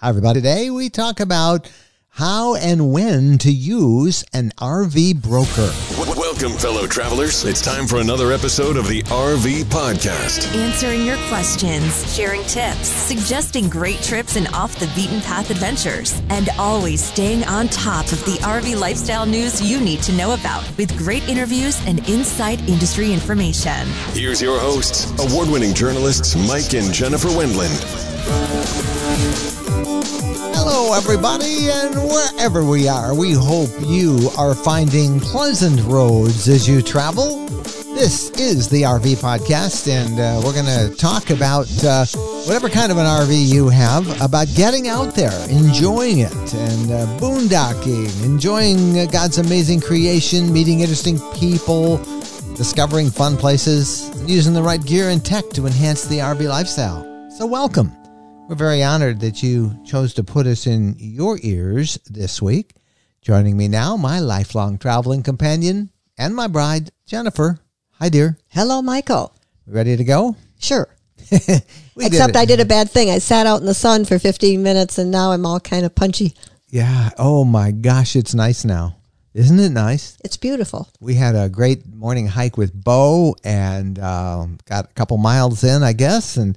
Hi, everybody. Today we talk about how and when to use an RV broker. Welcome, fellow travelers. It's time for another episode of the RV Podcast. Answering your questions, sharing tips, suggesting great trips and off the beaten path adventures, and always staying on top of the RV lifestyle news you need to know about with great interviews and inside industry information. Here's your hosts, award winning journalists Mike and Jennifer Wendland. Hello, everybody, and wherever we are, we hope you are finding pleasant roads as you travel. This is the RV Podcast, and uh, we're going to talk about uh, whatever kind of an RV you have, about getting out there, enjoying it, and uh, boondocking, enjoying uh, God's amazing creation, meeting interesting people, discovering fun places, using the right gear and tech to enhance the RV lifestyle. So, welcome. We're very honored that you chose to put us in your ears this week. Joining me now, my lifelong traveling companion and my bride, Jennifer. Hi, dear. Hello, Michael. Ready to go? Sure. Except it. I did a bad thing. I sat out in the sun for 15 minutes and now I'm all kind of punchy. Yeah. Oh my gosh, it's nice now. Isn't it nice? It's beautiful. We had a great morning hike with Bo and um, got a couple miles in, I guess, and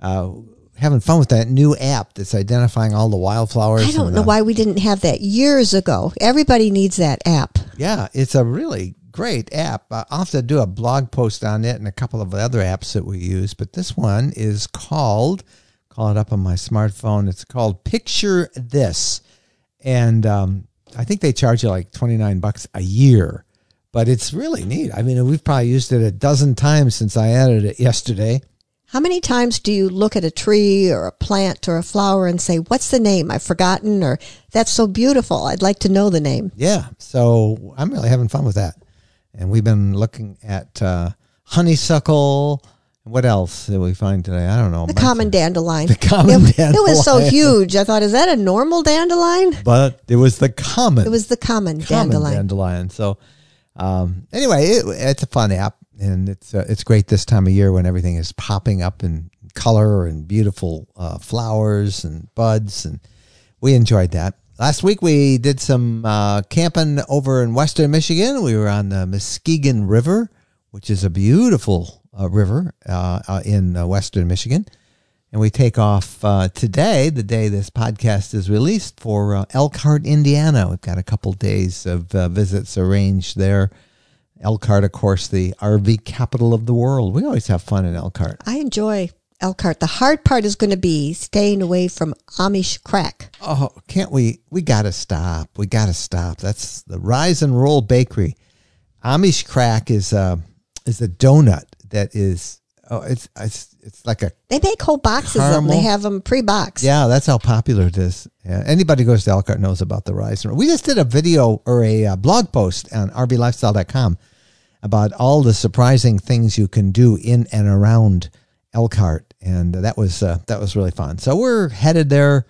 uh, having fun with that new app that's identifying all the wildflowers. I don't know uh, why we didn't have that years ago. Everybody needs that app. Yeah, it's a really great app. Uh, I'll have to do a blog post on it and a couple of other apps that we use, but this one is called, call it up on my smartphone. It's called Picture This. And um, I think they charge you like 29 bucks a year, but it's really neat. I mean, we've probably used it a dozen times since I added it yesterday. How many times do you look at a tree or a plant or a flower and say, What's the name? I've forgotten, or That's so beautiful. I'd like to know the name. Yeah, so I'm really having fun with that. And we've been looking at uh, honeysuckle. What else did we find today? I don't know. The common dandelion. The common it, It was so huge. I thought, Is that a normal dandelion? but it was the common. It was the common, common dandelion. dandelion. So um, anyway, it, it's a fun app, and it's uh, it's great this time of year when everything is popping up in color and beautiful uh, flowers and buds, and we enjoyed that. Last week we did some uh, camping over in Western Michigan. We were on the Muskegon River, which is a beautiful uh, river uh, uh, in Western Michigan. And we take off today, the day this podcast is released, for Elkhart, Indiana. We've got a couple days of visits arranged there. Elkhart, of course, the RV capital of the world. We always have fun in Elkhart. I enjoy Elkhart. The hard part is going to be staying away from Amish crack. Oh, can't we? We got to stop. We got to stop. That's the Rise and Roll Bakery. Amish crack is a is a donut that is oh it's it's it's like a They make whole boxes of them. They have them pre-boxed. Yeah, that's how popular it is. Yeah. Anybody who goes to Elkhart knows about the rise. And Roll. We just did a video or a uh, blog post on rvlifestyle.com about all the surprising things you can do in and around Elkhart, and that was uh, that was really fun. So we're headed there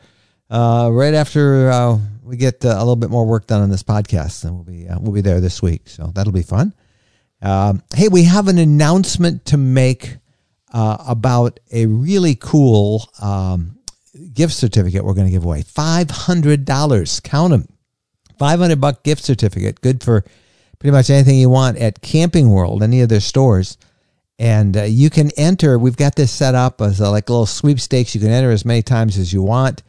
uh, right after uh, we get uh, a little bit more work done on this podcast, and we'll be uh, we'll be there this week. So that'll be fun. Um, hey, we have an announcement to make uh, about a really cool um, gift certificate we're going to give away. Five hundred dollars. Count them. Five hundred buck gift certificate. Good for pretty much anything you want at Camping World, any of their stores. And uh, you can enter. We've got this set up as a, like little sweepstakes. You can enter as many times as you want.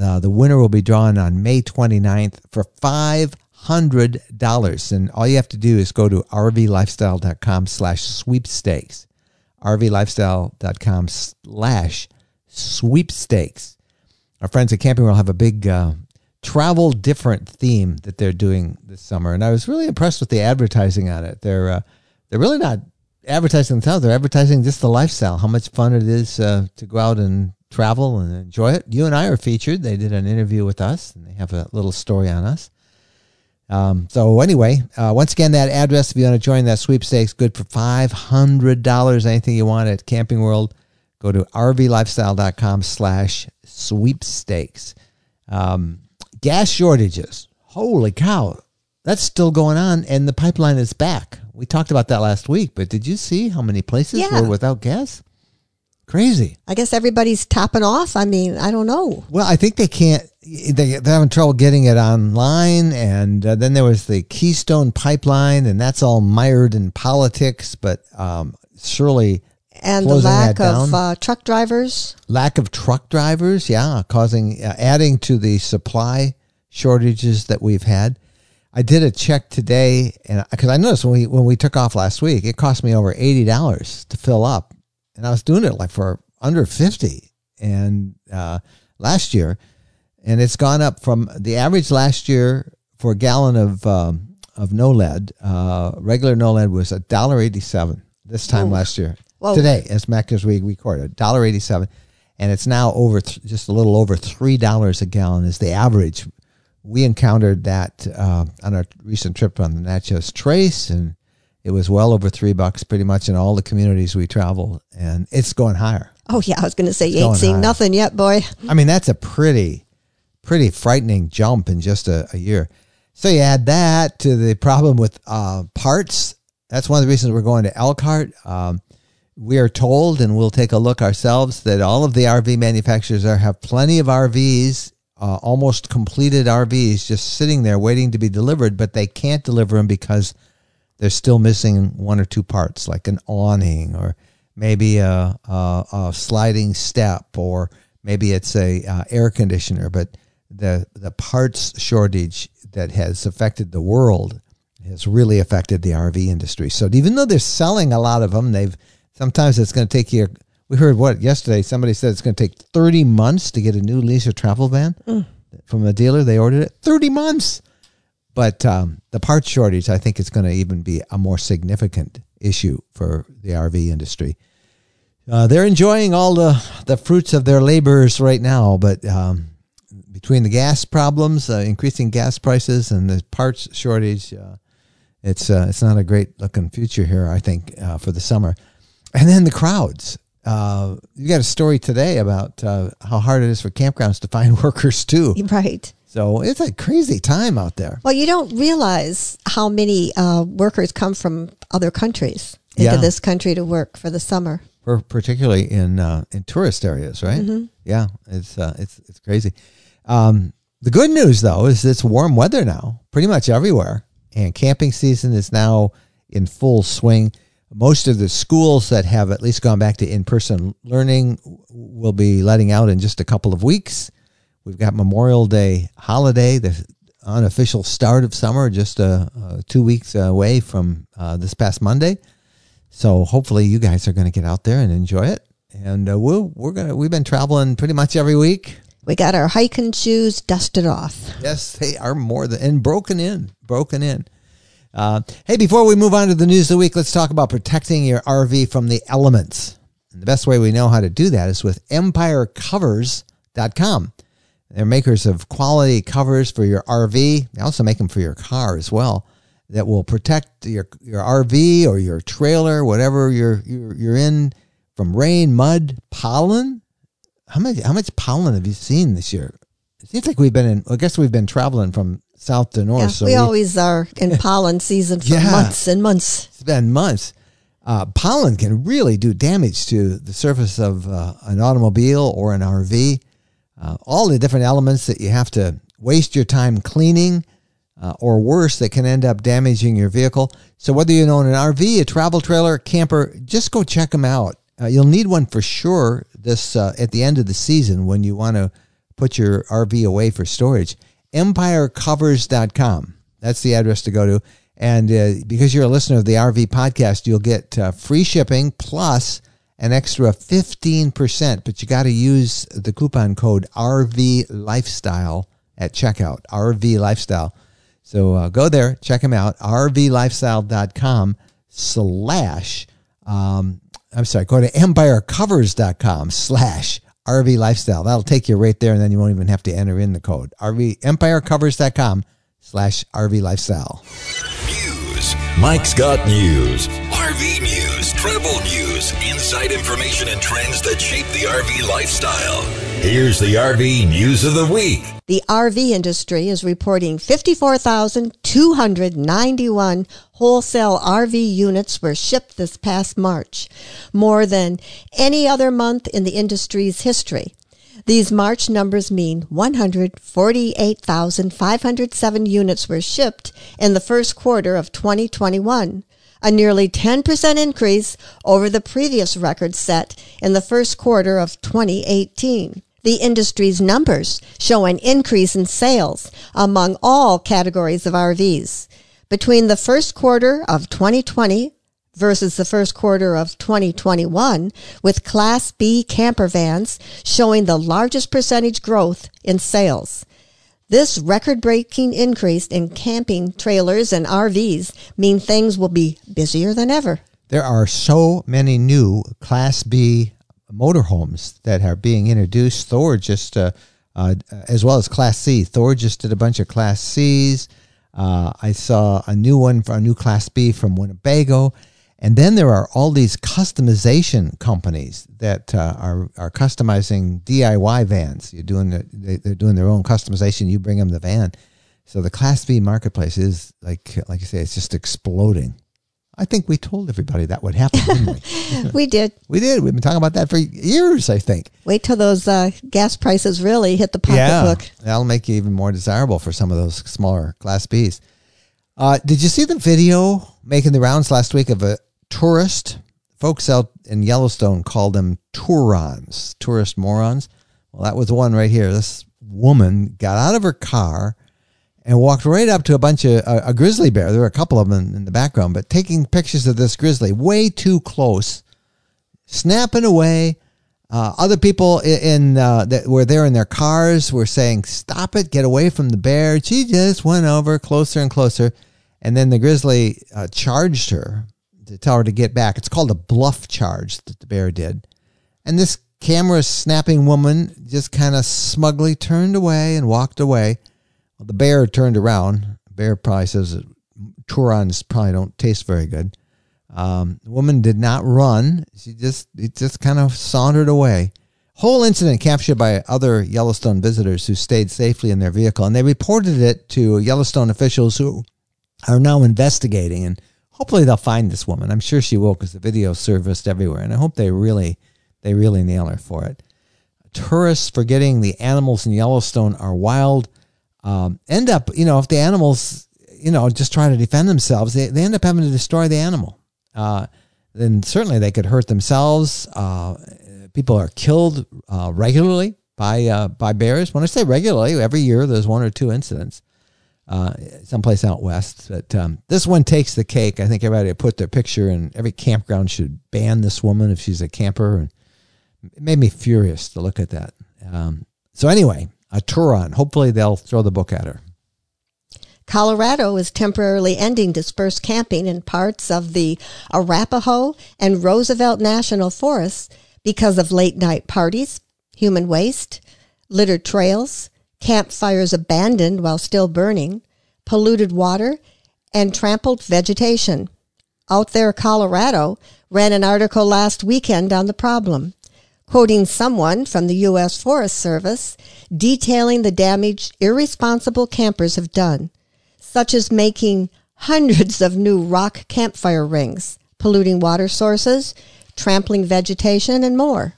Uh, the winner will be drawn on May 29th for $500. And all you have to do is go to rvlifestyle.com slash sweepstakes. rvlifestyle.com slash sweepstakes. Our friends at Camping World have a big uh, travel different theme that they're doing this summer. And I was really impressed with the advertising on it. They're, uh, they're really not advertising themselves. They're advertising just the lifestyle, how much fun it is uh, to go out and travel and enjoy it. You and I are featured. They did an interview with us, and they have a little story on us. Um, so anyway, uh, once again, that address, if you want to join that sweepstakes, good for five hundred dollars. Anything you want at Camping World, go to rvlifestyle.com slash sweepstakes. Um, gas shortages. Holy cow. That's still going on, and the pipeline is back. We talked about that last week, but did you see how many places Yeah. were without gas? Crazy. I guess everybody's topping off. I mean, I don't know. Well, I think they can't. They, they're having trouble getting it online, and uh, then there was the Keystone Pipeline, and that's all mired in politics. But um, surely And the lack of uh, truck drivers. lack of truck drivers, yeah, causing uh, adding to the supply shortages that we've had. I did a check today, and because I noticed when we when we took off last week, it cost me over eighty dollars to fill up, and I was doing it like for under fifty, and uh, last year, and it's gone up from the average last year for a gallon of um, of no lead, uh, regular no lead was a dollar eighty seven this time last year. Whoa. Today, as Mac as we recorded, dollar eighty seven, and it's now over th- just a little over three dollars a gallon is the average. We encountered that uh, on our recent trip on the Natchez Trace, and it was well over three bucks pretty much in all the communities we travel, and it's going higher. Oh yeah, I was going to say you ain't seen high. nothing yet, boy. I mean, that's a pretty, pretty frightening jump in just a, a year. So you add that to the problem with uh, parts. That's one of the reasons we're going to Elkhart. Um, we are told, and we'll take a look ourselves, that all of the RV manufacturers there have plenty of RVs, uh, almost completed RVs, just sitting there waiting to be delivered, but they can't deliver them because they're still missing one or two parts, like an awning or maybe a, a, a sliding step, or maybe it's a uh, air conditioner. But the the parts shortage that has affected the world has really affected the RV industry. So even though they're selling a lot of them, they've sometimes it's going to take you. We heard what yesterday. Somebody said it's going to take thirty months to get a new leisure travel van from a dealer. They ordered it thirty months. But um, the parts shortage, I think, is going to even be a more significant issue for the RV industry. Uh, they're enjoying all the, the fruits of their labors right now, but um, between the gas problems, uh, increasing gas prices, and the parts shortage, uh, it's uh, it's not a great looking future here. I think uh, for the summer, and then the crowds. Uh, you got a story today about uh, how hard it is for campgrounds to find workers too. Right. So it's a crazy time out there. Well, you don't realize how many uh, workers come from other countries into Yeah. this country to work for the summer. per- particularly in uh, in tourist areas, right? Yeah, it's uh, it's it's crazy. Um, the good news though is it's warm weather now, pretty much everywhere, and camping season is now in full swing. Most of the schools that have at least gone back to in person learning will be letting out in just a couple of weeks. We've got Memorial Day holiday, the unofficial start of summer, just uh, uh, two weeks away from uh, this past Monday. So hopefully you guys are going to get out there and enjoy it. And uh, we'll, we're gonna we've been traveling pretty much every week. We got our hiking shoes dusted off. Yes, they are more than and broken in, broken in. Uh, hey, before we move on to the news of the week, let's talk about protecting your RV from the elements. And the best way we know how to do that is with EmpireCovers.com. They're makers of quality covers for your RV. They also make them for your car as well that will protect your your RV or your trailer, whatever you're you're, you're in from rain, mud, pollen. How much how much pollen have you seen this year? Seems like we've been in. I guess we've been traveling from south to north. Yeah, so we always are in pollen season for Yeah. months and months. it's been months. Uh, pollen can really do damage to the surface of uh, an automobile or an RV. Uh, all the different elements that you have to waste your time cleaning, uh, or worse, that can end up damaging your vehicle. So, whether you own an RV, a travel trailer, a camper, just go check them out. Uh, you'll need one for sure this uh, at the end of the season when you want to put your RV away for storage. EmpireCovers.com. That's the address to go to. And uh, because you're a listener of the RV podcast, you'll get uh, free shipping plus an extra 15%. But you got to use the coupon code RV Lifestyle at checkout. RV Lifestyle. So uh, go there, check them out. RVLifestyle.com slash, um, I'm sorry, go to EmpireCovers.com slash RV Lifestyle. That'll take you right there, and then you won't even have to enter in the code. RV EmpireCovers.com slash RV Lifestyle. News. Mike's got news. RV news, travel news, inside information, and trends that shape the RV lifestyle. Here's the RV news of the week. The RV industry is reporting 54,291 wholesale RV units were shipped this past March, more than any other month in the industry's history. These March numbers mean 148,507 units were shipped in the first quarter of 2021, a nearly 10% increase over the previous record set in the first quarter of 2018. The industry's numbers show an increase in sales among all categories of RVs. Between the first quarter of 2020 versus the first quarter of 2021, with Class B camper vans showing the largest percentage growth in sales. This record breaking increase in camping trailers and RVs mean things will be busier than ever. There are so many new Class B motorhomes that are being introduced. Thor just, uh, uh, as well as Class C. Thor just did a bunch of Class Cs. Uh, I saw a new one for a new Class B from Winnebago. And then there are all these customization companies that uh, are are customizing DIY vans. You're doing the, they, they're doing their own customization. You bring them the van. So the Class B marketplace is like like you say, it's just exploding. I think we told everybody that would happen, didn't we? We did. we did. We've been talking about that for years. I think. Wait till those uh, gas prices really hit the pocketbook. Yeah, that'll make you even more desirable for some of those smaller Class Bs. Uh, did you see the video making the rounds last week of a tourist? Folks out in Yellowstone call them Tourons, tourist morons. Well, that was the one right here. This woman got out of her car and walked right up to a bunch of a, a grizzly bear. There were a couple of them in, in the background, but taking pictures of this grizzly way too close, snapping away. Uh, other people i- in uh, that were there in their cars were saying, "Stop it! Get away from the bear!" She just went over closer and closer, and then the grizzly uh, charged her to tell her to get back. It's called a bluff charge that the bear did, and this camera snapping woman just kind of smugly turned away and walked away. Well, the bear turned around. The Bear probably says Tourons probably don't taste very good. Um, the woman did not run. She just it just kind of sauntered away. Whole incident captured by other Yellowstone visitors who stayed safely in their vehicle, and they reported it to Yellowstone officials who are now investigating. And hopefully they'll find this woman. I'm sure she will because the video surfaced everywhere, and I hope they really they really nail her for it. Tourists forgetting the animals in Yellowstone are wild um, end up, you know, if the animals, you know, just try to defend themselves, they, they end up having to destroy the animal. Uh, then certainly they could hurt themselves. Uh, people are killed uh, regularly by uh, by bears. When I say regularly, every year there's one or two incidents. Uh, someplace out west, but um, this one takes the cake. I think everybody put their picture, and every campground should ban this woman if she's a camper. And it made me furious to look at that. Um, so anyway, a Touron. Hopefully they'll throw the book at her. Colorado is temporarily ending dispersed camping in parts of the Arapaho and Roosevelt National Forests because of late night parties, human waste, littered trails, campfires abandoned while still burning, polluted water, and trampled vegetation. Out There Colorado ran an article last weekend on the problem, quoting someone from the U.S. Forest Service detailing the damage irresponsible campers have done, such as making hundreds of new rock campfire rings, polluting water sources, trampling vegetation, and more.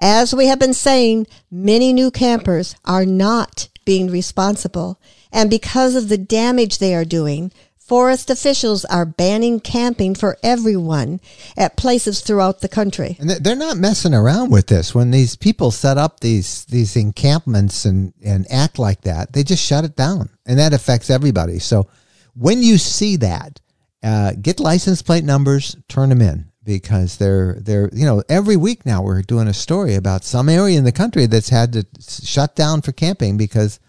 As we have been saying, many new campers are not being responsible, and because of the damage they are doing, forest officials are banning camping for everyone at places throughout the country. And they- they're not messing around with this. When these people set up these these encampments and and act like that, they just shut it down, and that affects everybody. So when you see that, uh, get license plate numbers, turn them in because they're they're you know every week now we're doing a story about some area in the country that's had to shut down for camping because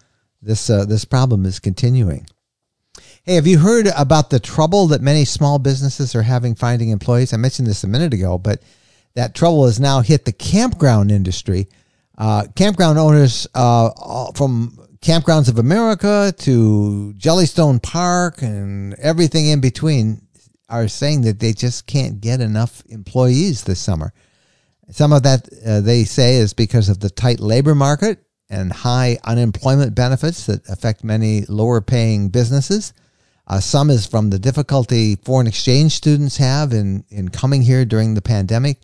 this uh, this problem is continuing. Hey, have you heard about the trouble that many small businesses are having finding employees? I mentioned this a minute ago, but that trouble has now hit the campground industry. Uh, campground owners uh, from Kampgrounds of America to Jellystone Park and everything in between are saying that they just can't get enough employees this summer. Some of that uh, they say is because of the tight labor market and high unemployment benefits that affect many lower paying businesses. Uh, some is from the difficulty foreign exchange students have in, in coming here during the pandemic.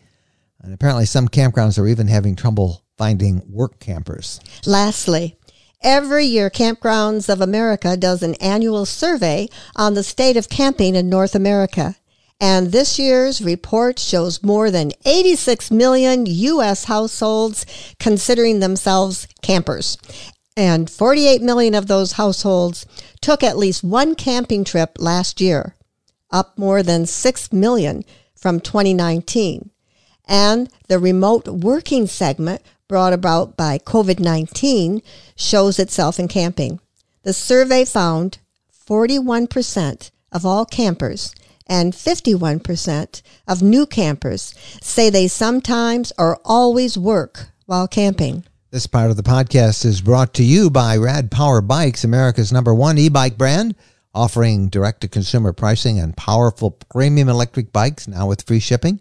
And apparently, some campgrounds are even having trouble finding work campers. Lastly, every year Kampgrounds of America does an annual survey on the state of camping in North America. And this year's report shows more than 86 million U.S. households considering themselves campers. And 48 million of those households took at least one camping trip last year, up more than 6 million from 2019. And the remote working segment brought about by COVID 19 shows itself in camping. The survey found 41% of all campers and 51% of new campers say they sometimes or always work while camping. This part of the podcast is brought to you by Rad Power Bikes, America's number one e bike brand, offering direct to consumer pricing and powerful premium electric bikes now with free shipping.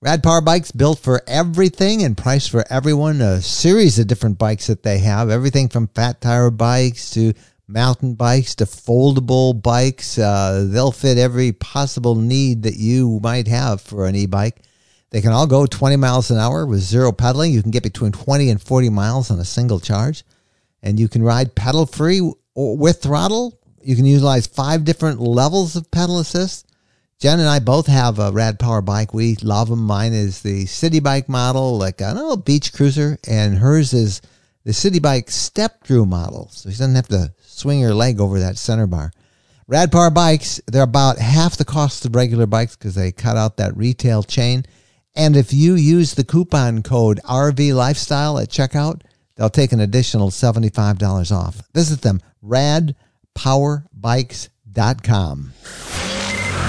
Rad Power Bikes built for everything and priced for everyone. A series of different bikes that they have, everything from fat tire bikes to mountain bikes to foldable bikes. Uh, they'll fit every possible need that you might have for an e-bike. They can all go 20 miles an hour with zero pedaling. You can get between 20 and 40 miles on a single charge, and you can ride pedal free with throttle. You can utilize five different levels of pedal assist. Jen and I both have a Rad Power bike. We love them. Mine is the city bike model, like a little beach cruiser, and hers is the city bike step through model. So she doesn't have to swing her leg over that center bar. Rad Power bikes, they're about half the cost of regular bikes because they cut out that retail chain. And if you use the coupon code RV Lifestyle at checkout, they'll take an additional $75 off. Visit them, radpowerbikes.com.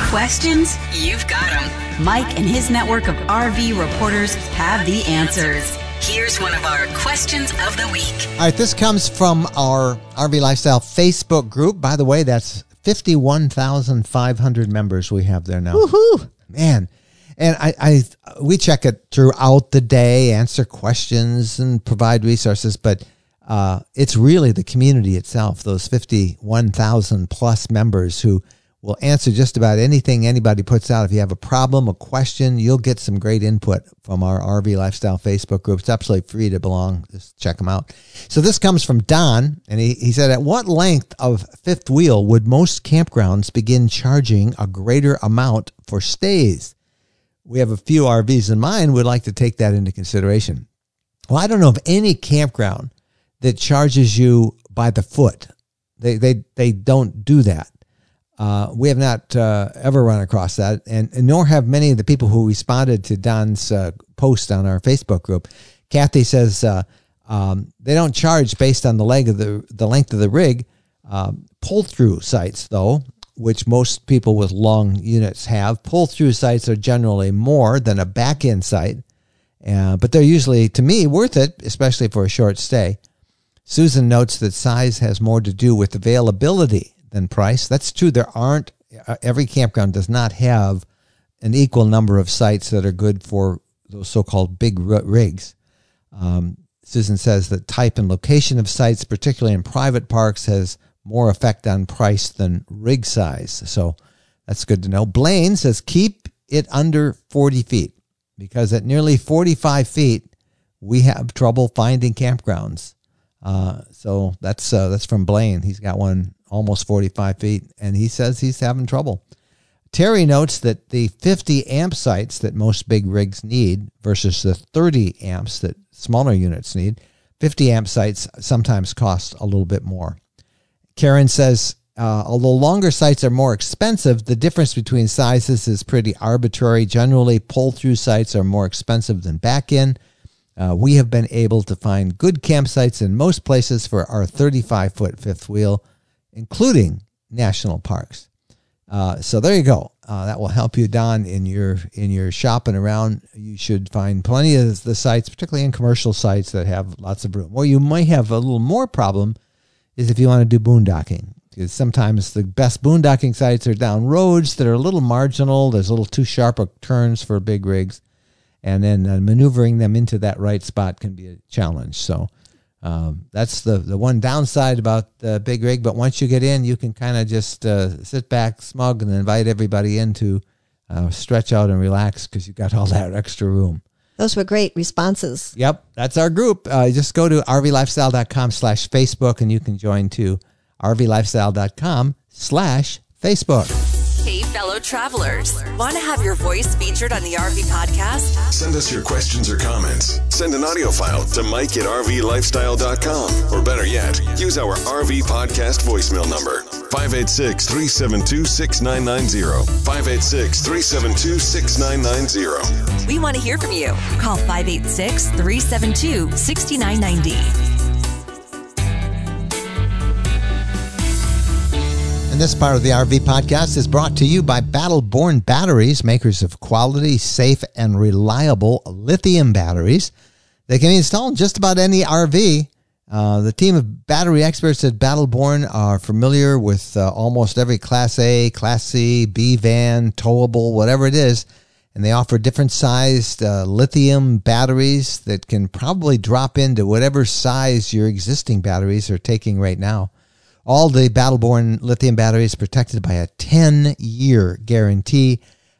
Questions? You've got them. Mike and his network of RV reporters have the answers. Here's one of our questions of the week. All right, this comes from our RV Lifestyle Facebook group. By the way, that's 51,500 members we have there now. Woohoo! Man. And I, I, we check it throughout the day, answer questions and provide resources, but uh, it's really the community itself, those 51,000 plus members who will answer just about anything anybody puts out. If you have a problem, a question, you'll get some great input from our RV Lifestyle Facebook group. It's absolutely free to belong. Just check them out. So this comes from Don, and he, he said, At what length of fifth wheel would most campgrounds begin charging a greater amount for stays? We have a few RVs in mind. We'd like to take that into consideration. Well, I don't know of any campground that charges you by the foot. They, they, they don't do that. Uh, we have not uh, ever run across that, and, and, nor have many of the people who responded to Don's uh, post on our Facebook group. Kathy says uh, um, they don't charge based on the leg of the the length of the rig. Um, pull through sites, though, which most people with long units have, pull through sites are generally more than a back end site, uh, but they're usually, to me, worth it, especially for a short stay. Susan notes that size has more to do with availability than price. That's true. There aren't uh, every campground does not have an equal number of sites that are good for those so-called big rigs. Um, Susan says that type and location of sites, particularly in private parks, has more effect on price than rig size. So that's good to know. Blaine says keep it under 40 feet because at nearly 45 feet, we have trouble finding campgrounds. Uh, so that's uh, that's from Blaine. He's got one almost 45 feet, and he says he's having trouble. Terry notes that the 50 amp sites that most big rigs need versus the 30 amps that smaller units need, 50 amp sites sometimes cost a little bit more. Karen says, uh, although longer sites are more expensive, the difference between sizes is pretty arbitrary. Generally, pull through sites are more expensive than back in. Uh, we have been able to find good campsites in most places for our 35 foot fifth wheel including national parks. Uh, so there you go. Uh, that will help you, Don, in your in your shopping around. You should find plenty of the sites, particularly in commercial sites that have lots of room. Or you might have a little more problem is if you want to do boondocking. Because sometimes the best boondocking sites are down roads that are a little marginal. There's a little too sharp of turns for big rigs, and then uh, maneuvering them into that right spot can be a challenge. So um, that's the the one downside about the big rig. But once you get in, you can kind of just uh, sit back, smug, and invite everybody in to uh, stretch out and relax because you've got all that extra room. Those were great responses. Yep, that's our group. Uh, just go to rvlifestyle.com slash Facebook and you can join to rvlifestyle.com slash Facebook. Fellow travelers. Want to have your voice featured on the RV podcast? Send us your questions or comments. Send an audio file to Mike at RVLifestyle.com. Or better yet, use our RV podcast voicemail number 586 372 6990. 586 372 6990. We want to hear from you. Call 586 372 6990. This part of the RV podcast is brought to you by Battleborn Batteries, makers of quality, safe, and reliable lithium batteries. They can be installed in just about any RV. Uh, the team of battery experts at Battleborn are familiar with uh, almost every Class A, Class C, B van, towable, whatever it is. And they offer different sized uh, lithium batteries that can probably drop into whatever size your existing batteries are taking right now. All the Battleborn lithium batteries protected by a 10 year guarantee.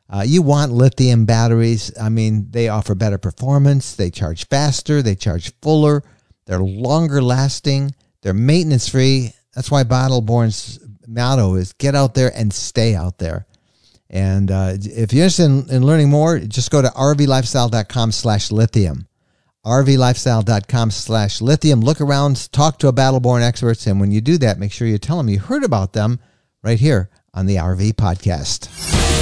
Uh, you want lithium batteries. I mean, they offer better performance, they charge faster, they charge fuller, they're longer lasting, they're maintenance free. That's why Battleborn's motto is get out there and stay out there. And uh, if you're interested in, in, learning more, just go to rvlifestyle.com slash lithium rvlifestyle.com slash lithium. Look around, talk to a Battleborn experts, and when you do that, make sure you tell them you heard about them right here on the RV Podcast.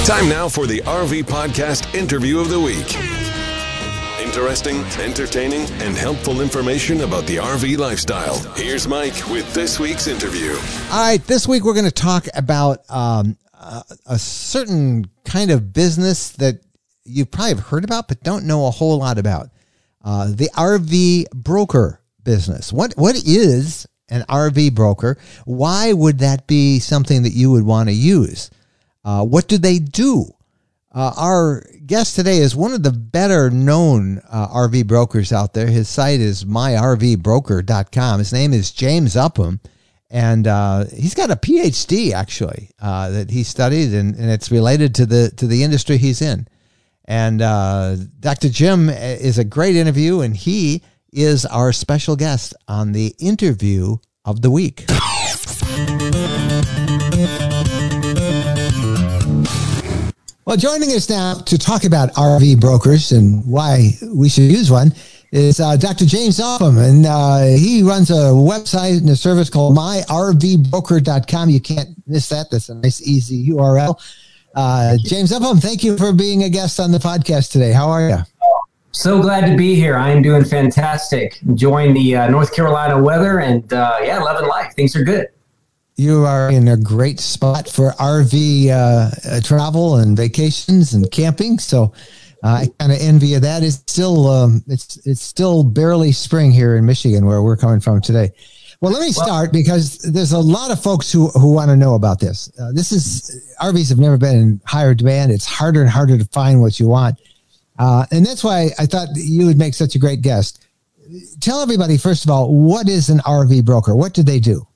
Time now for the RV Podcast interview of the week. Interesting, entertaining, and helpful information about the RV lifestyle. Here's Mike with this week's interview. All right, this week we're going to talk about um, a, a certain kind of business that you probably have heard about, but don't know a whole lot about. Uh, the RV broker business. What what is an RV broker? Why would that be something that you would want to use? Uh, what do they do? Uh, our guest today is one of the better known uh, RV brokers out there. His site is myrvbroker.com. His name is James Upham, and uh, he's got a PhD actually uh, that he studied, and, and it's related to the to the industry he's in. And uh, Dr. Jim is a great interview, and he is our special guest on the interview of the week. Well, joining us now to talk about RV brokers and why we should use one is uh, Dr. James Upham, and uh, he runs a website and a service called myrvbroker.com. You can't miss that. That's a nice, easy URL. Uh, James Upham, thank you for being a guest on the podcast today. How are you? So glad to be here. I am doing fantastic. Enjoying the uh, North Carolina weather and uh, yeah, loving life. Things are good. You are in a great spot for RV uh, travel and vacations and camping. So uh, I kind of envy you that. It's still um, it's it's still barely spring here in Michigan where we're coming from today. Well, let me start because there's a lot of folks who, who want to know about this. Uh, this is RVs have never been in higher demand. It's harder and harder to find what you want. Uh, and that's why I thought you would make such a great guest. Tell everybody, first of all, what is an RV broker? What do they do?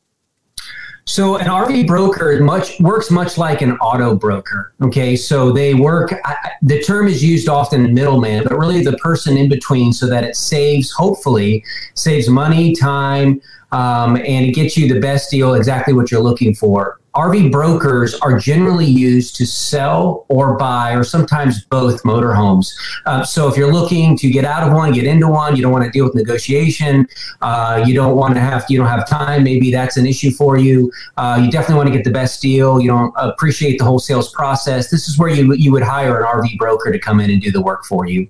So an RV broker much works much like an auto broker. Okay, so they work. I, the term is used often a middleman, but really the person in between, so that it saves, hopefully, saves money, time, um, and it gets you the best deal, exactly what you're looking for. RV brokers are generally used to sell or buy, or sometimes both, motorhomes. Uh, so if you're looking to get out of one, get into one, you don't want to deal with negotiation, uh, you don't want to have, you don't have time. Maybe that's an issue for you. Uh, you definitely want to get the best deal. You don't appreciate the whole sales process. This is where you you would hire an RV broker to come in and do the work for you.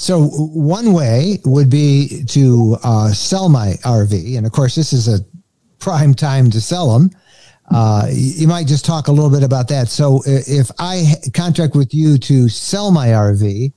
So one way would be to uh, sell my RV, and of course, this is a prime time to sell them. Uh, you might just talk a little bit about that. So if I contract with you to sell my RV,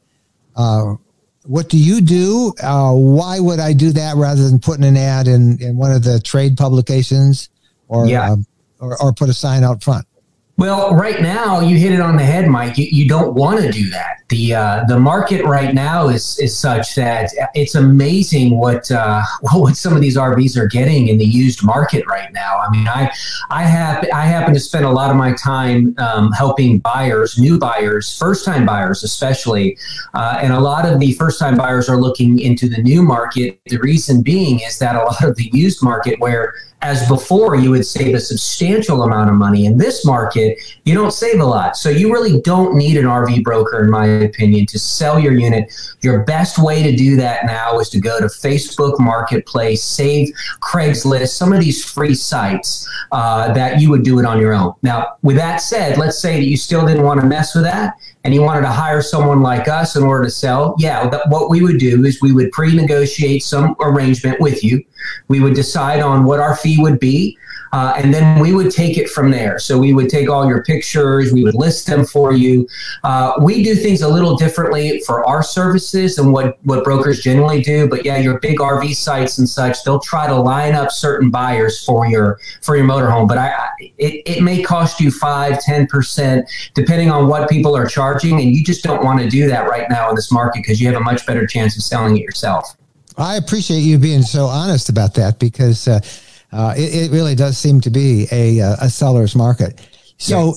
uh, what do you do? Uh, why would I do that rather than putting an ad in, in one of the trade publications or, yeah. Uh, or, or put a sign out front? Well, right now you hit it on the head, Mike. You, you don't want to do that. The uh, the market right now is is such that it's amazing what uh, what some of these RVs are getting in the used market right now. I mean, I I have I happen to spend a lot of my time um, helping buyers, new buyers, first time buyers especially, uh, and a lot of the first time buyers are looking into the new market. The reason being is that a lot of the used market where as before you would save a substantial amount of money. In this market you don't save a lot. So you really don't need an rv broker in my opinion to sell your unit. Your best way to do that now is to go to facebook marketplace save craigslist some of these free sites uh, that you would do it on your own. Now with that said let's say that you still didn't want to mess with that and he wanted to hire someone like us in order to sell, yeah, what we would do is we would pre negotiate some arrangement with you. We would decide on what our fee would be. Uh, and then we would take it from there. So we would take all your pictures, we would list them for you. Uh, we do things a little differently for our services than what, what brokers generally do. But yeah, your big RV sites and such, they'll try to line up certain buyers for your for your motorhome. But I, I it, it may cost you five, ten percent, depending on what people are charging, and you just don't want to do that right now in this market because you have a much better chance of selling it yourself. I appreciate you being so honest about that because. Uh, uh, it, it, really does seem to be a, uh, a seller's market. So,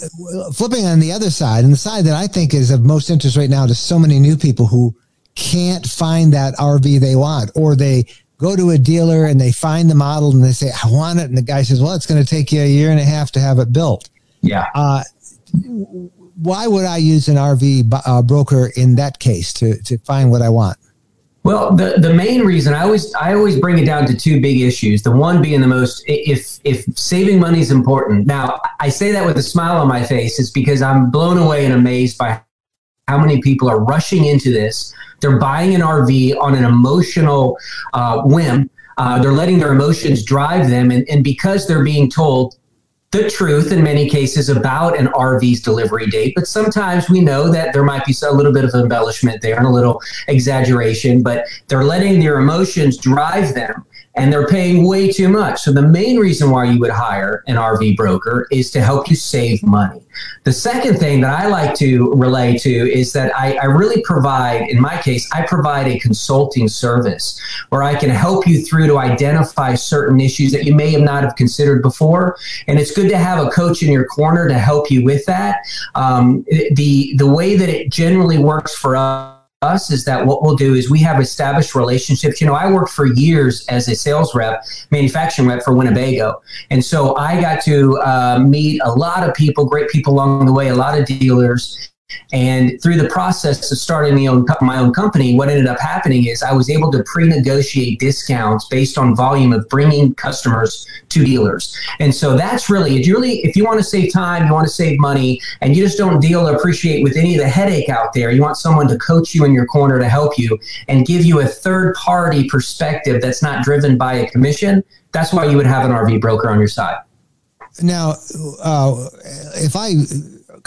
flipping on the other side, and the side that I think is of most interest right now to so many new people who can't find that RV they want, or they go to a dealer and they find the model and they say, I want it. And the guy says, Well, it's going to take you a year and a half to have it built. Yeah. Uh, why would I use an RV uh, broker in that case to, to find what I want? Well, the, the main reason I always I always bring it down to two big issues. The one being the most if if saving money is important. Now I say that with a smile on my face. It's because I'm blown away and amazed by how many people are rushing into this. They're buying an RV on an emotional uh, whim. Uh, they're letting their emotions drive them, and, and because they're being told the truth in many cases about an RV's delivery date, but sometimes we know that there might be a little bit of embellishment there and a little exaggeration, but they're letting their emotions drive them and they're paying way too much. So the main reason why you would hire an RV broker is to help you save money. The second thing that I like to relay to is that I, I, really provide, in my case, I provide a consulting service where I can help you through to identify certain issues that you may have not have considered before. And it's good to have a coach in your corner to help you with that. Um, the the way that it generally works for us us is that what we'll do is we have established relationships. You know, I worked for years as a sales rep, manufacturing rep for Winnebago. And so I got to uh, meet a lot of people, great people along the way, a lot of dealers. And through the process of starting my own, my own company, what ended up happening is I was able to pre negotiate discounts based on volume of bringing customers to dealers. And so that's really, if you really, if you want to save time, you want to save money, and you just don't deal or appreciate with any of the headache out there, you want someone to coach you in your corner to help you and give you a third party perspective that's not driven by a commission. That's why you would have an RV broker on your side. Now, uh, if I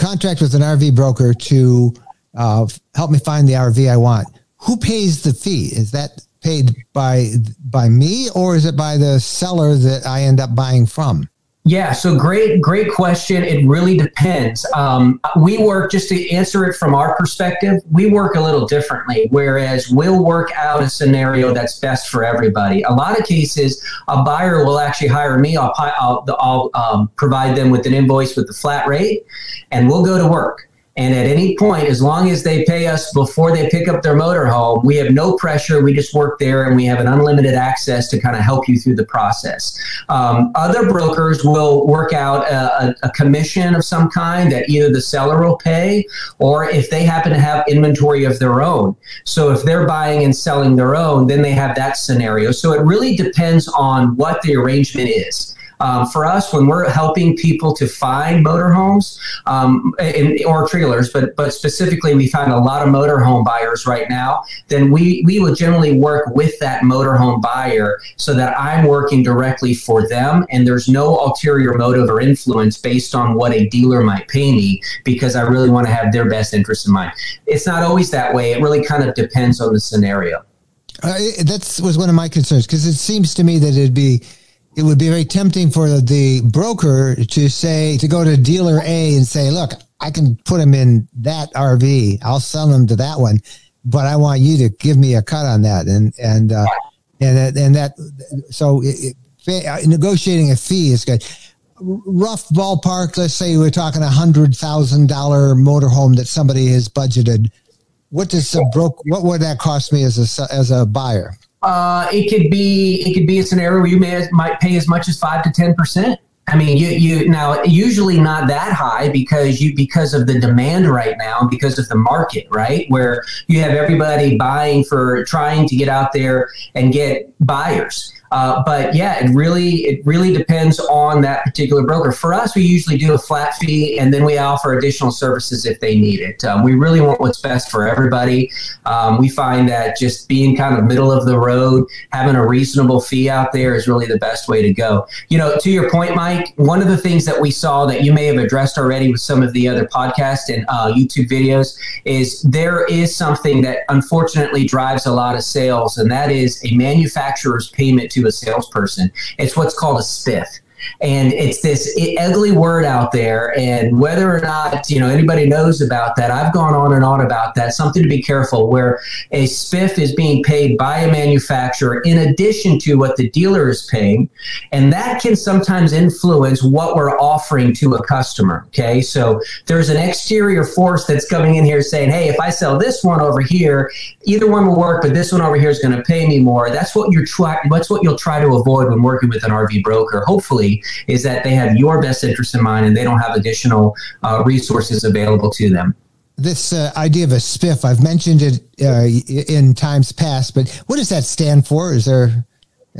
contract with an RV broker to uh, help me find the RV I want. Who pays the fee? Is that paid by by me or is it by the seller that I end up buying from? Yeah, so great, great question. It really depends. Um, we work just to answer it from our perspective. We work a little differently, whereas we'll work out a scenario that's best for everybody. A lot of cases, a buyer will actually hire me. I'll, I'll, I'll um, provide them with an invoice with the flat rate, and we'll go to work. And at any point, as long as they pay us before they pick up their motorhome, we have no pressure. We just work there and we have an unlimited access to kind of help you through the process. Um, other brokers will work out a, a, commission of some kind that either the seller will pay or if they happen to have inventory of their own. So if they're buying and selling their own, then they have that scenario. So it really depends on what the arrangement is. Um, for us, when we're helping people to find motorhomes um, or trailers, but but specifically, we find a lot of motorhome buyers right now. Then we we would generally work with that motorhome buyer so that I'm working directly for them, and there's no ulterior motive or influence based on what a dealer might pay me because I really want to have their best interest in mind. It's not always that way. It really kind of depends on the scenario. Uh, that was one of my concerns because it seems to me that it'd be it would be very tempting for the broker to say to go to dealer A and say, "Look, I can put him in that RV. I'll sell him to that one, but I want you to give me a cut on that." And and uh, and and that so it, it, negotiating a fee is good. Rough ballpark. Let's say we're talking a hundred thousand dollar motorhome that somebody has budgeted. What does the broke? What would that cost me as a as a buyer? Uh, it could be it could be a scenario where you may might pay as much as five to ten percent. I mean, you you now usually not that high because you because of the demand right now, because of the market, right? Where you have everybody buying for trying to get out there and get buyers. Uh, but yeah, it really it really depends on that particular broker. For us, we usually do a flat fee, and then we offer additional services if they need it. Um, we really want what's best for everybody. Um, we find that just being kind of middle of the road, having a reasonable fee out there is really the best way to go. You know, to your point, Mike, one of the things that we saw that you may have addressed already with some of the other podcasts and uh, YouTube videos is there is something that unfortunately drives a lot of sales, and that is a manufacturer's payment to to a salesperson. It's what's called a spiff and it's this ugly word out there and whether or not you know anybody knows about that i've gone on and on about that something to be careful where a spiff is being paid by a manufacturer in addition to what the dealer is paying and that can sometimes influence what we're offering to a customer okay? So there's an exterior force that's coming in here saying hey if i sell this one over here either one will work but this one over here is going to pay me more. That's what you're try that's what you'll try to avoid when working with an rv broker. Hopefully is that they have your best interest in mind and they don't have additional uh, resources available to them. This uh, idea of a spiff i've mentioned it uh, in times past but what does that stand for? Is there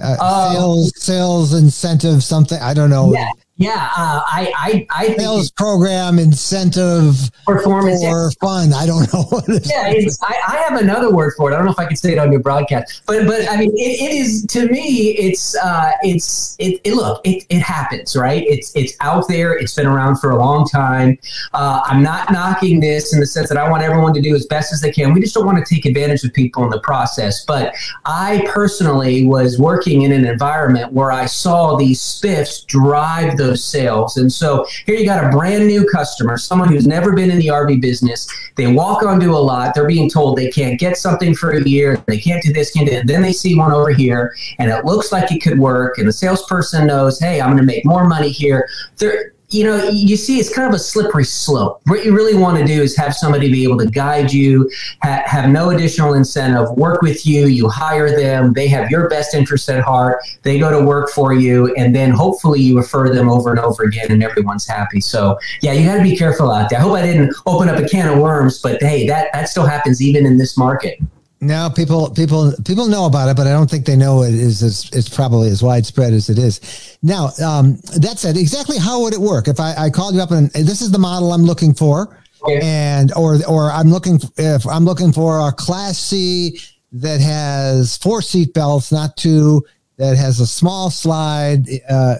uh, uh sales sales incentive something? I don't know. Yeah yeah, uh, I, I, I think sales program incentive performance or fun. I don't know what it yeah, is. I, I, have another word for it. I don't know if I can say it on your broadcast, but but I mean, it, it is to me. It's uh, it's it, it, Look, it, it happens, right? It's it's out there. It's been around for a long time. Uh, I'm not knocking this in the sense that I want everyone to do as best as they can. We just don't want to take advantage of people in the process. But I personally was working in an environment where I saw these spiffs drive the those sales. And so here you got a brand new customer, someone who's never been in the RV business. They walk onto a lot. They're being told they can't get something for a year. They can't do this, can't do that. Then they see one over here and it looks like it could work. And the salesperson knows, hey, I'm going to make more money here. They're, you know, you see, it's kind of a slippery slope. What you really want to do is have somebody be able to guide you, ha- have no additional incentive, work with you. You hire them, they have your best interest at heart. They go to work for you, and then hopefully you refer them over and over again, and everyone's happy. So, yeah, you got to be careful out there. I hope I didn't open up a can of worms, but hey, that that still happens even in this market. Now people people people know about it, but I don't think they know it is as it's probably as widespread as it is. Now um, that said, exactly how would it work if I, I called you up and this is the model I'm looking for, okay. and or or I'm looking if I'm looking for a Class C that has four seat belts, not two, that has a small slide. Uh,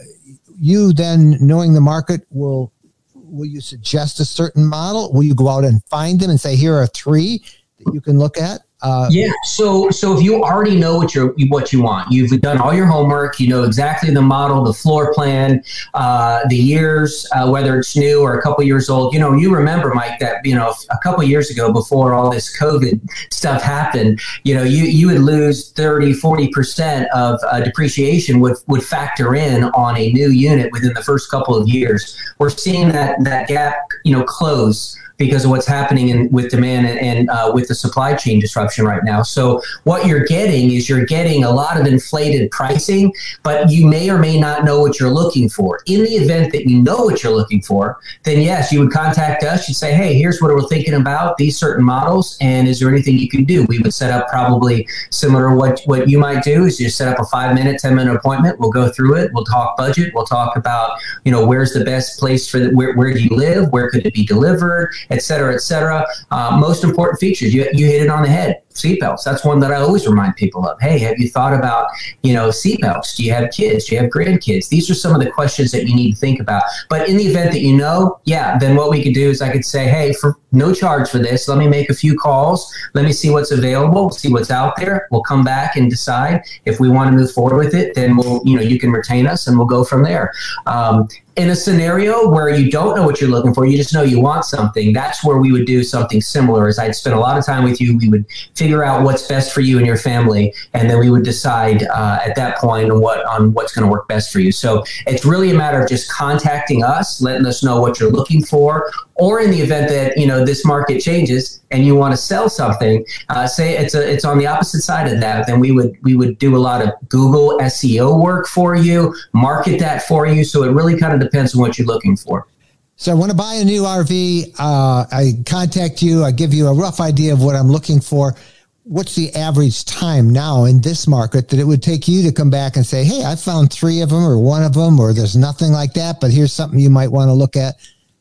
you then knowing the market will will you suggest a certain model? Will you go out and find them and say here are three that you can look at? Uh, yeah. So so if you already know what you what you want, you've done all your homework. You know exactly the model, the floor plan, uh, the years, uh, whether it's new or a couple years old. You know, you remember Mike that you know a couple years ago before all this COVID stuff happened. You know, you you would lose 30, 40 percent of uh, depreciation would would factor in on a new unit within the first couple of years. We're seeing that that gap you know close because of what's happening in, with demand and, and uh, with the supply chain disruption right now. So what you're getting is you're getting a lot of inflated pricing, but you may or may not know what you're looking for. In the event that you know what you're looking for, then yes, you would contact us. You'd say, hey, here's what we're thinking about these certain models, and is there anything you can do? We would set up probably similar what what you might do is you set up a five minute, ten minute appointment. We'll go through it. We'll talk budget. We'll talk about you know where's the best place for the, where where do you live? Where could it be delivered? Et cetera, et cetera. Uh, most important features, you, you hit it on the head. Seatbelts. That's one that I always remind people of. Hey, have you thought about, you know, seatbelts? Do you have kids? Do you have grandkids? These are some of the questions that you need to think about. But in the event that you know, yeah, then what we could do is I could say, hey, for no charge for this, let me make a few calls. Let me see what's available, see what's out there. We'll come back and decide if we want to move forward with it. Then we'll, you know, you can retain us and we'll go from there. Um, in a scenario where you don't know what you're looking for, you just know you want something, that's where we would do something similar. As I'd spend a lot of time with you, we would figure out what's best for you and your family, and then we would decide uh, at that point on what on what's going to work best for you. So it's really a matter of just contacting us, letting us know what you're looking for, or in the event that you know this market changes and you want to sell something, uh, say it's a it's on the opposite side of that, then we would we would do a lot of Google SEO work for you, market that for you. So it really kind of depends on what you're looking for. So I want to buy a new RV. Uh, I contact you. I give you a rough idea of what I'm looking for. What's the average time now in this market that it would take you to come back and say, "Hey, I found three of them, or one of them, or there's nothing like that, but here's something you might want to look at."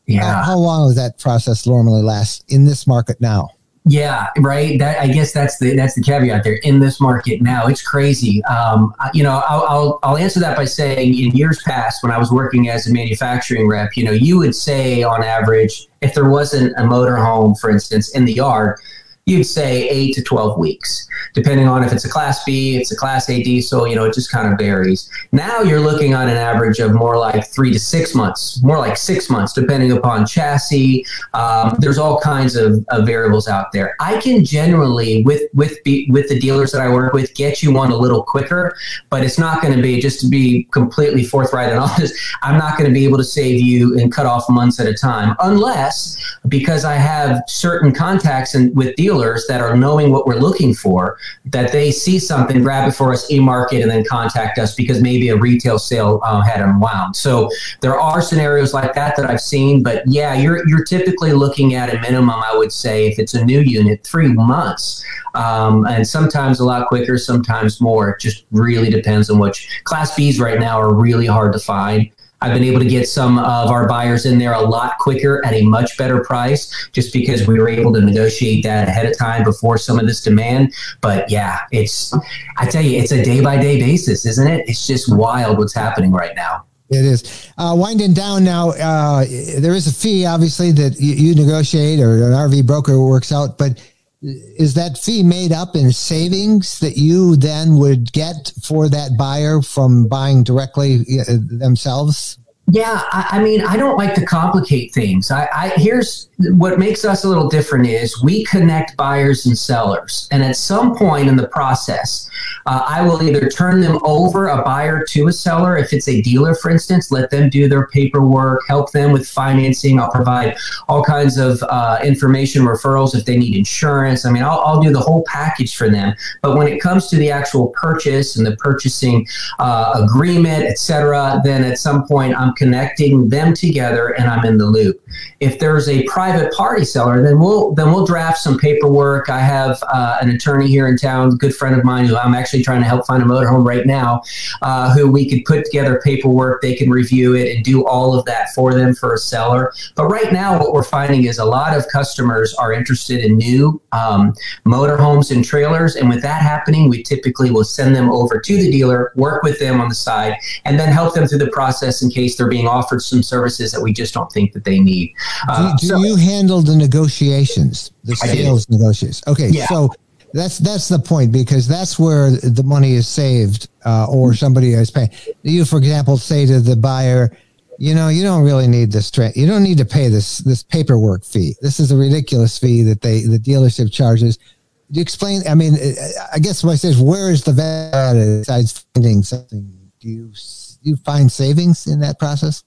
Yeah. How, how long does that process normally last in this market now? Yeah, right. That I guess that's the that's the caveat there. In this market now, it's crazy. Um, you know, I'll, I'll I'll answer that by saying, in years past, when I was working as a manufacturing rep, you know, you would say on average, if there wasn't a motorhome, for instance, in the yard, you'd say eight to 12 weeks, depending on if it's a class B, it's a class A diesel, you know, it just kind of varies. Now you're looking on an average of more like three to six months, more like six months, depending upon chassis. Um, there's all kinds of, of, variables out there. I can generally, with, with, with the dealers that I work with, get you one a little quicker, but it's not going to be, just to be completely forthright and honest, I'm not going to be able to save you and cut off months at a time, unless because I have certain contacts and with dealers dealers that are knowing what we're looking for, that they see something, grab it for us, e-market, and then contact us because maybe a retail sale uh, had unwound. So there are scenarios like that that I've seen, but yeah, you're you're typically looking at a minimum, I would say, if it's a new unit, three months, um, and sometimes a lot quicker, sometimes more. It just really depends on which class Bs right now are really hard to find. I've been able to get some of our buyers in there a lot quicker at a much better price just because we were able to negotiate that ahead of time before some of this demand. But yeah, it's, I tell you, it's a day by day basis, isn't it? It's just wild what's happening right now. It is. Uh, winding down now, uh, there is a fee, obviously, that you, you negotiate or an RV broker works out, but is that fee made up in savings that you then would get for that buyer from buying directly uh, themselves? Yeah, I, I, mean, I don't like to complicate things. I, I, here's what makes us a little different is we connect buyers and sellers, and at some point in the process, uh, I will either turn them over a buyer to a seller. If it's a dealer, for instance, let them do their paperwork, help them with financing. I'll provide all kinds of uh, information referrals if they need insurance. I mean, I'll, I'll, do the whole package for them. But when it comes to the actual purchase and the purchasing uh, agreement, etc., then at some point I'm connecting them together and I'm in the loop. If there's a private party seller, then we'll then we'll draft some paperwork. I have uh, an attorney here in town, good friend of mine, who I'm actually trying to help find a motorhome right now, uh, who we could put together paperwork. They can review it and do all of that for them for a seller. But right now, what we're finding is a lot of customers are interested in new um, motorhomes and trailers, and with that happening, we typically will send them over to the dealer, work with them on the side, and then help them through the process in case they're being offered some services that we just don't think that they need. Uh, do, do so, you handle the negotiations, the sales negotiations? Okay, yeah. so that's that's the point because that's where the money is saved, uh, or somebody is paying. You, for example, say to the buyer, you know, you don't really need this. Tra- you don't need to pay this this paperwork fee. This is a ridiculous fee that they the dealership charges. Do you explain? I mean, I guess what I say is, where is the value besides finding something? Do you you find savings in that process?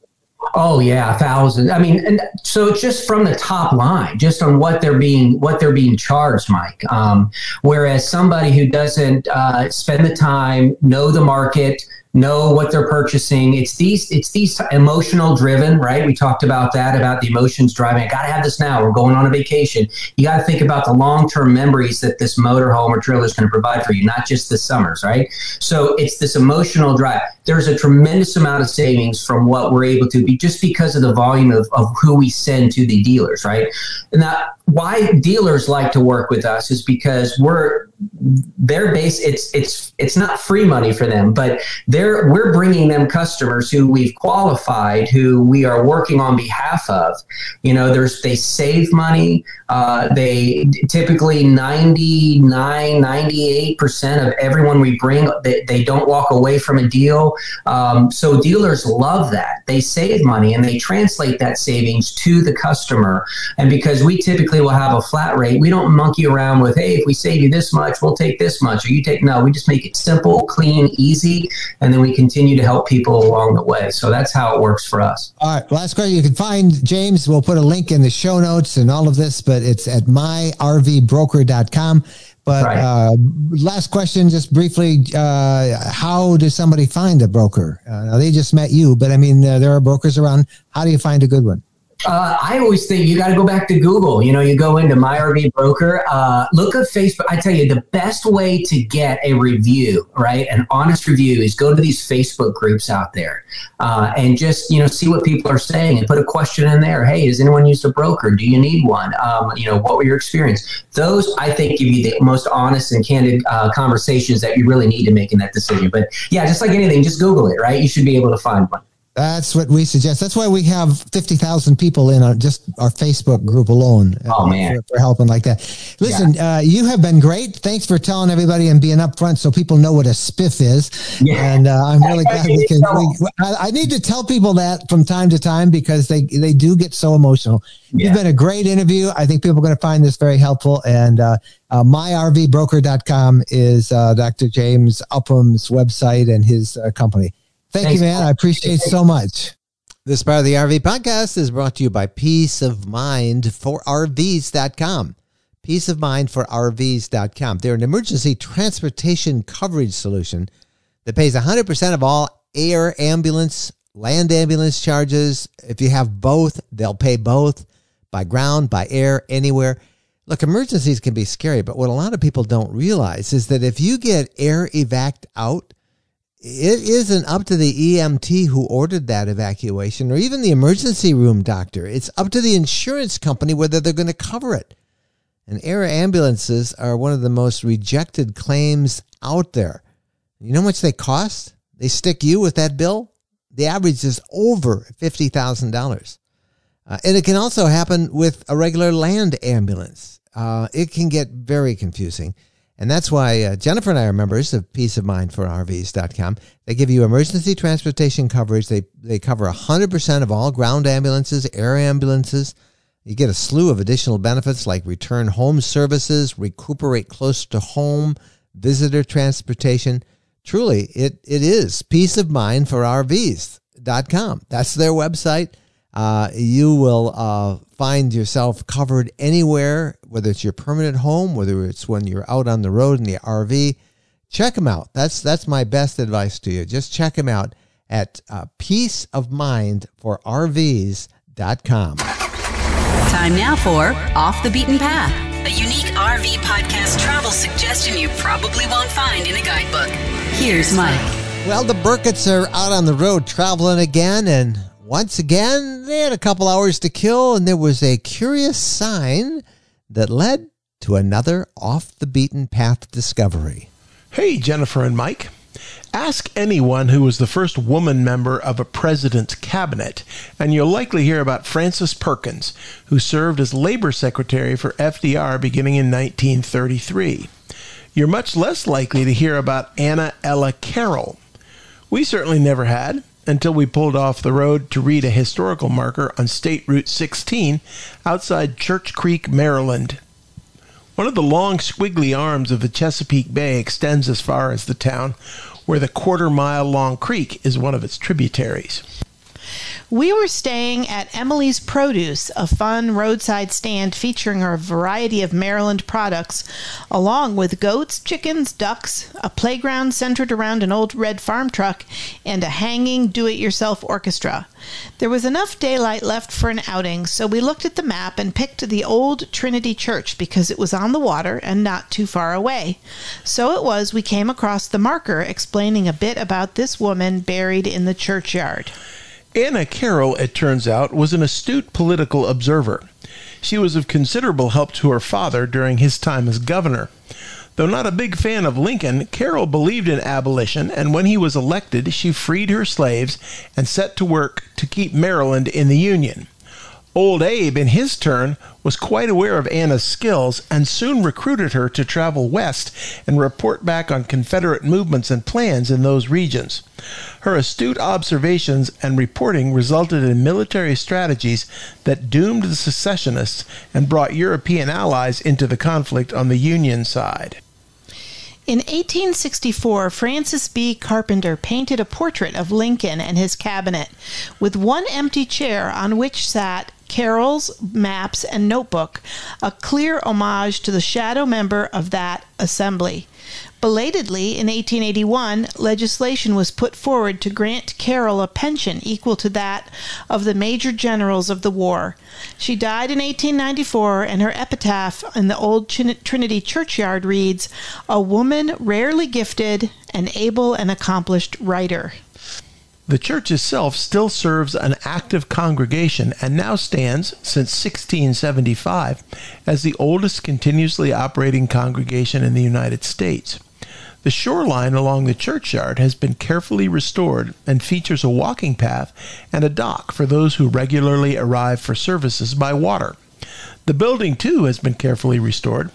Oh yeah, thousands. I mean, and so just from the top line, just on what they're being what they're being charged, Mike. Um, whereas somebody who doesn't uh, spend the time, know the market, know what they're purchasing. It's these it's these emotional driven, right? We talked about that about the emotions driving. I got to have this now. We're going on a vacation. You got to think about the long term memories that this motorhome or trailer is going to provide for you, not just the summers, right? So it's this emotional drive. There's a tremendous amount of savings from what we're able to be just because of the volume of, of who we send to the dealers, right? And that why dealers like to work with us is because we're their base it's it's it's not free money for them but they're we're bringing them customers who we've qualified who we are working on behalf of. You know there's they save money uh, they typically 99 98% of everyone we bring they, they don't walk away from a deal. Um, so dealers love that. They save money and they translate that savings to the customer. And because we typically will have a flat rate we don't monkey around with hey if we save you this much we'll take this much or you take no we just make it simple clean easy and then we continue to help people along the way so that's how it works for us all right last question you can find james we'll put a link in the show notes and all of this but it's at myrvbroker.com but right. uh, last question, just briefly, uh, how does somebody find a broker? Uh, they just met you, but I mean, uh, there are brokers around. How do you find a good one? Uh, I always think you got to go back to Google. You know, you go into My RV Broker, uh, look at Facebook. I tell you, the best way to get a review, right, an honest review, is go to these Facebook groups out there uh, and just you know see what people are saying and put a question in there. Hey, has anyone used a broker? Do you need one? Um, you know, what were your experience? Those I think give you the most honest and candid uh, conversations that you really need to make in that decision. But yeah, just like anything, just Google it, right? You should be able to find one. That's what we suggest. That's why we have 50,000 people in our, just our Facebook group alone. Uh, oh, man. For, for helping like that. Listen, yeah. uh, you have been great. Thanks for telling everybody and being upfront so people know what a spiff is. Yeah. And uh, I'm really glad we can. We, I, I, need to tell people that from time to time because they, they do get so emotional. Yeah. You've been a great interview. I think people are going to find this very helpful. And uh, uh, myrvbroker.com is uh, Dr. James Upham's website and his uh, company. Thank Thanks, you, man. I appreciate so much. This part of the RV podcast is brought to you by Peace of Mind for RVs.com. Peace of Mind for RVs.com. They're an emergency transportation coverage solution that pays 100% of all air ambulance, land ambulance charges. If you have both, they'll pay both by ground, by air, anywhere. Look, emergencies can be scary, but what a lot of people don't realize is that if you get air evac out, it isn't up to the EMT who ordered that evacuation or even the emergency room doctor. It's up to the insurance company whether they're going to cover it. And air ambulances are one of the most rejected claims out there. You know how much they cost? They stick you with that bill? The average is over $50,000. Uh, and it can also happen with a regular land ambulance. Uh, it can get very confusing. And that's why uh, Jennifer and I are members of Peace of Mind for RVs.com. They give you emergency transportation coverage. They, they cover 100% of all ground ambulances, air ambulances. You get a slew of additional benefits like return home services, recuperate close to home, visitor transportation. Truly, it, it is Peace of Mind for RVs.com. That's their website. Uh, you will uh, find yourself covered anywhere, whether it's your permanent home, whether it's when you're out on the road in the RV. Check them out. That's that's my best advice to you. Just check them out at uh, peaceofmindforrvs.com. Time now for Off the Beaten Path, a unique RV podcast travel suggestion you probably won't find in a guidebook. Here's Mike. Well, the Burketts are out on the road traveling again, and once again, they had a couple hours to kill, and there was a curious sign that led to another off the beaten path discovery. Hey, Jennifer and Mike. Ask anyone who was the first woman member of a president's cabinet, and you'll likely hear about Frances Perkins, who served as labor secretary for FDR beginning in 1933. You're much less likely to hear about Anna Ella Carroll. We certainly never had until we pulled off the road to read a historical marker on State Route 16 outside Church Creek, Maryland. One of the long, squiggly arms of the Chesapeake Bay extends as far as the town, where the quarter mile long creek is one of its tributaries. We were staying at Emily's Produce, a fun roadside stand featuring a variety of Maryland products, along with goats, chickens, ducks, a playground centered around an old red farm truck, and a hanging do it yourself orchestra. There was enough daylight left for an outing, so we looked at the map and picked the old Trinity Church because it was on the water and not too far away. So it was we came across the marker explaining a bit about this woman buried in the churchyard. Anna Carroll, it turns out, was an astute political observer. She was of considerable help to her father during his time as governor. Though not a big fan of Lincoln, Carroll believed in abolition, and when he was elected, she freed her slaves and set to work to keep Maryland in the Union. Old Abe, in his turn, was quite aware of Anna's skills and soon recruited her to travel west and report back on Confederate movements and plans in those regions. Her astute observations and reporting resulted in military strategies that doomed the secessionists and brought European allies into the conflict on the Union side. In 1864, Francis B. Carpenter painted a portrait of Lincoln and his cabinet, with one empty chair on which sat Carroll's maps and notebook, a clear homage to the shadow member of that assembly. Belatedly, in 1881, legislation was put forward to grant Carroll a pension equal to that of the major generals of the war. She died in 1894, and her epitaph in the old Trinity churchyard reads, A woman rarely gifted, an able and accomplished writer. The church itself still serves an active congregation and now stands, since 1675, as the oldest continuously operating congregation in the United States. The shoreline along the churchyard has been carefully restored and features a walking path and a dock for those who regularly arrive for services by water. The building, too, has been carefully restored,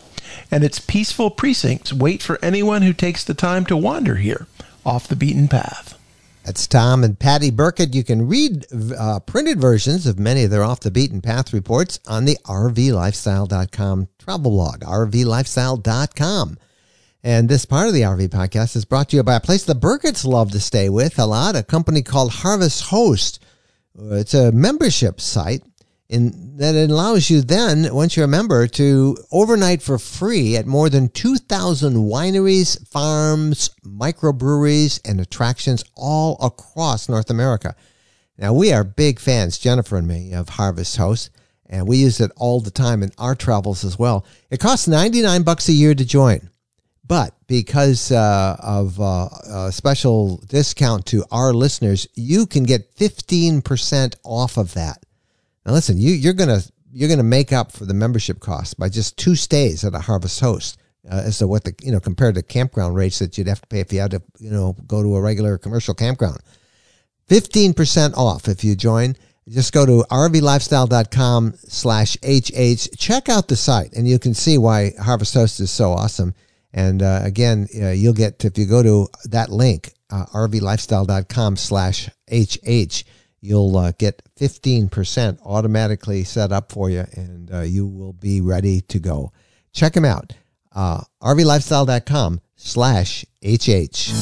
and its peaceful precincts wait for anyone who takes the time to wander here off the beaten path. That's Tom and Patty Burkett. You can read uh, printed versions of many of their off the beaten path reports on the RVLifestyle.com travel blog, RVLifestyle.com. And this part of the RV podcast is brought to you by a place the Burketts love to stay with a lot, a company called Harvest Host. Uh, it's a membership site in that allows you then, once you're a member, to overnight for free at more than 2,000 wineries, farms, microbreweries, and attractions all across North America. Now, we are big fans, Jennifer and me, of Harvest Host, and we use it all the time in our travels as well. It costs 99 bucks a year to join. But because uh, of uh, a special discount to our listeners, you can get 15% off of that. Now listen, you, you're gonna you're gonna make up for the membership cost by just two stays at a Harvest Host. Uh, as to what the you know compared to campground rates that you'd have to pay if you had to you know go to a regular commercial campground. Fifteen percent off if you join. Just go to rvlifestyle.com slash HH. Check out the site and you can see why Harvest Host is so awesome. And uh, again, uh, you'll get, if you go to that link, uh, rvlifestyle.com slash HH, you'll uh, get 15% automatically set up for you and uh, you will be ready to go. Check them out. Uh, rvlifestyle.com slash HH.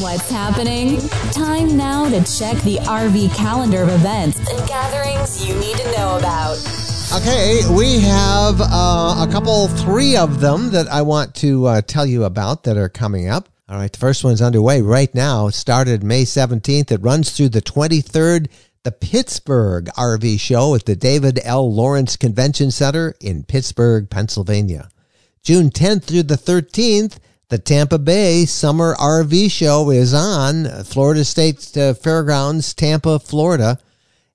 What's happening? Time now to check the RV calendar of events and gatherings you need to know about. Okay, we have uh, a couple, three of them that I want to uh, tell you about that are coming up. All right, the first one's underway right now. It started May 17th. It runs through the 23rd. The Pittsburgh RV Show at the David L. Lawrence Convention Center in Pittsburgh, Pennsylvania. June 10th through the 13th, the Tampa Bay Summer RV Show is on Florida State uh, Fairgrounds, Tampa, Florida.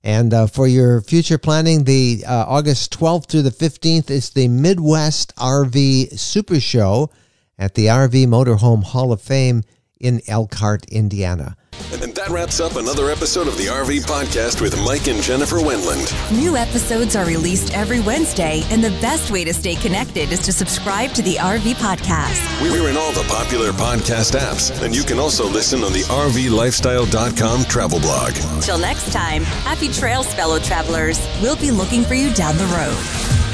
And uh, for your future planning, the uh, August 12th through the 15th is the Midwest RV Super Show at the RV Motorhome Hall of Fame in Elkhart, Indiana. And that wraps up another episode of the RV Podcast with Mike and Jennifer Wendland. New episodes are released every Wednesday, and the best way to stay connected is to subscribe to the RV Podcast. We're in all the popular podcast apps, and you can also listen on the RVLifestyle.com travel blog. Till next time, happy trails, fellow travelers. We'll be looking for you down the road.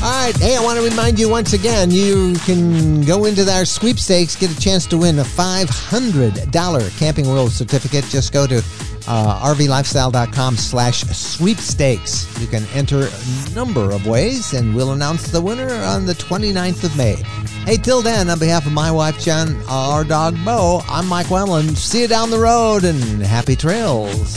All right. Hey, I want to remind you once again, you can go into our sweepstakes, get a chance to win a $500 Camping World certificate. Just go to uh, rvlifestyle.com slash sweepstakes. You can enter a number of ways, and we'll announce the winner on the 29th of May. Hey, till then, on behalf of my wife, Jen, our dog, Bo, I'm Mike Wendland. See you down the road, and happy trails.